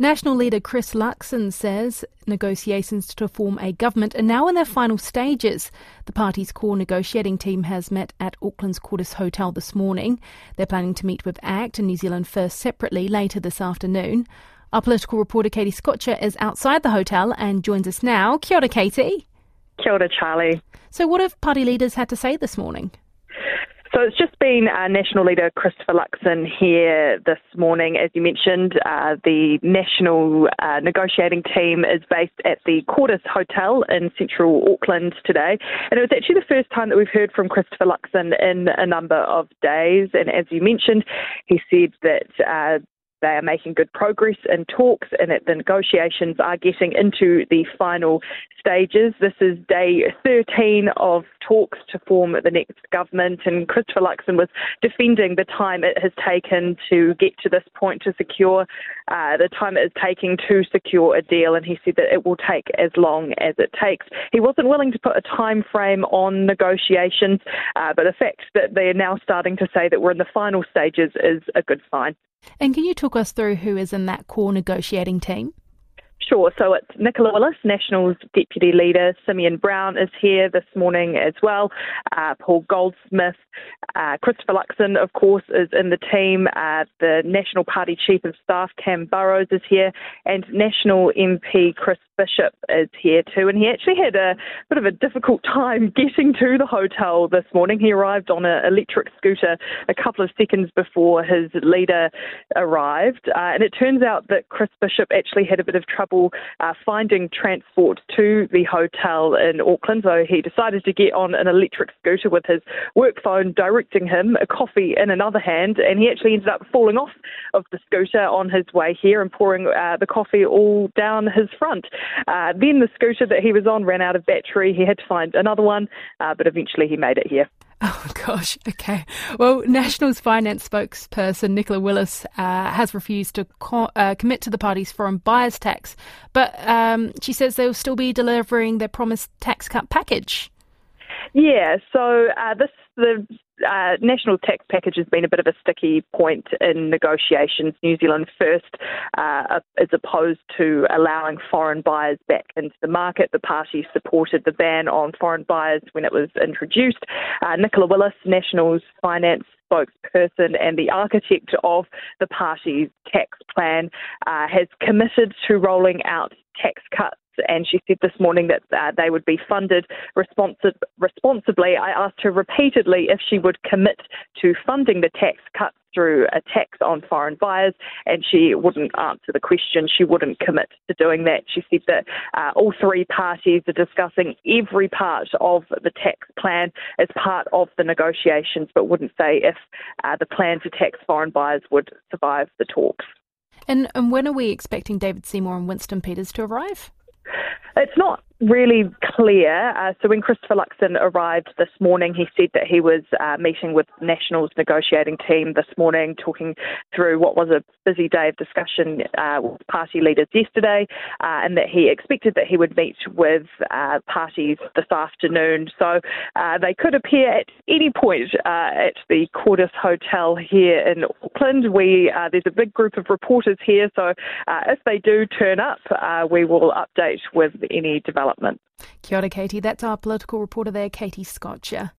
National leader Chris Luxon says negotiations to form a government are now in their final stages. The party's core negotiating team has met at Auckland's Cordis Hotel this morning. They're planning to meet with ACT and New Zealand First separately later this afternoon. Our political reporter Katie Scotcher is outside the hotel and joins us now. Kia ora, Katie. Kia ora, Charlie. So, what have party leaders had to say this morning? So it's just been uh, National Leader Christopher Luxon here this morning. As you mentioned, uh, the national uh, negotiating team is based at the Cordis Hotel in central Auckland today. And it was actually the first time that we've heard from Christopher Luxon in a number of days. And as you mentioned, he said that uh, they are making good progress in talks and that the negotiations are getting into the final stages. This is day 13 of talks to form the next government, and Christopher Luxon was defending the time it has taken to get to this point to secure uh, the time it is taking to secure a deal, and he said that it will take as long as it takes. He wasn't willing to put a time frame on negotiations, uh, but the fact that they are now starting to say that we're in the final stages is a good sign. And can you talk us through who is in that core negotiating team? Sure. So it's Nicola Willis, Nationals Deputy Leader. Simeon Brown is here this morning as well. Uh, Paul Goldsmith. Uh, Christopher Luxon, of course, is in the team. Uh, the National Party Chief of Staff, Cam Burrows, is here. And National MP Chris Bishop is here too. And he actually had a bit of a difficult time getting to the hotel this morning. He arrived on an electric scooter a couple of seconds before his leader arrived. Uh, and it turns out that Chris Bishop actually had a bit of trouble trouble uh, finding transport to the hotel in Auckland, so he decided to get on an electric scooter with his work phone directing him, a coffee in another hand, and he actually ended up falling off of the scooter on his way here and pouring uh, the coffee all down his front. Uh, then the scooter that he was on ran out of battery. He had to find another one, uh, but eventually he made it here. Oh gosh, okay. Well, National's finance spokesperson Nicola Willis uh, has refused to co- uh, commit to the party's foreign buyers tax, but um, she says they'll still be delivering their promised tax cut package. Yeah, so uh, this the uh, national tax package has been a bit of a sticky point in negotiations. New Zealand first, uh, as opposed to allowing foreign buyers back into the market. The party supported the ban on foreign buyers when it was introduced. Uh, Nicola Willis, National's finance spokesperson and the architect of the party's tax plan, uh, has committed to rolling out tax cuts and she said this morning that uh, they would be funded responsi- responsibly. I asked her repeatedly if she would commit to funding the tax cuts through a tax on foreign buyers, and she wouldn't answer the question. She wouldn't commit to doing that. She said that uh, all three parties are discussing every part of the tax plan as part of the negotiations, but wouldn't say if uh, the plan to tax foreign buyers would survive the talks. And, and when are we expecting David Seymour and Winston Peters to arrive? It's not really clear. Uh, so when Christopher Luxon arrived this morning, he said that he was uh, meeting with National's negotiating team this morning, talking through what was a busy day of discussion uh, with party leaders yesterday, uh, and that he expected that he would meet with uh, parties this afternoon. So uh, they could appear at any point at the Cordis Hotel here in Auckland. We there's a big group of reporters here, so if they do turn up, we will update with any development development. Kia ora, Katie. That's our political reporter there, Katie Scotcher.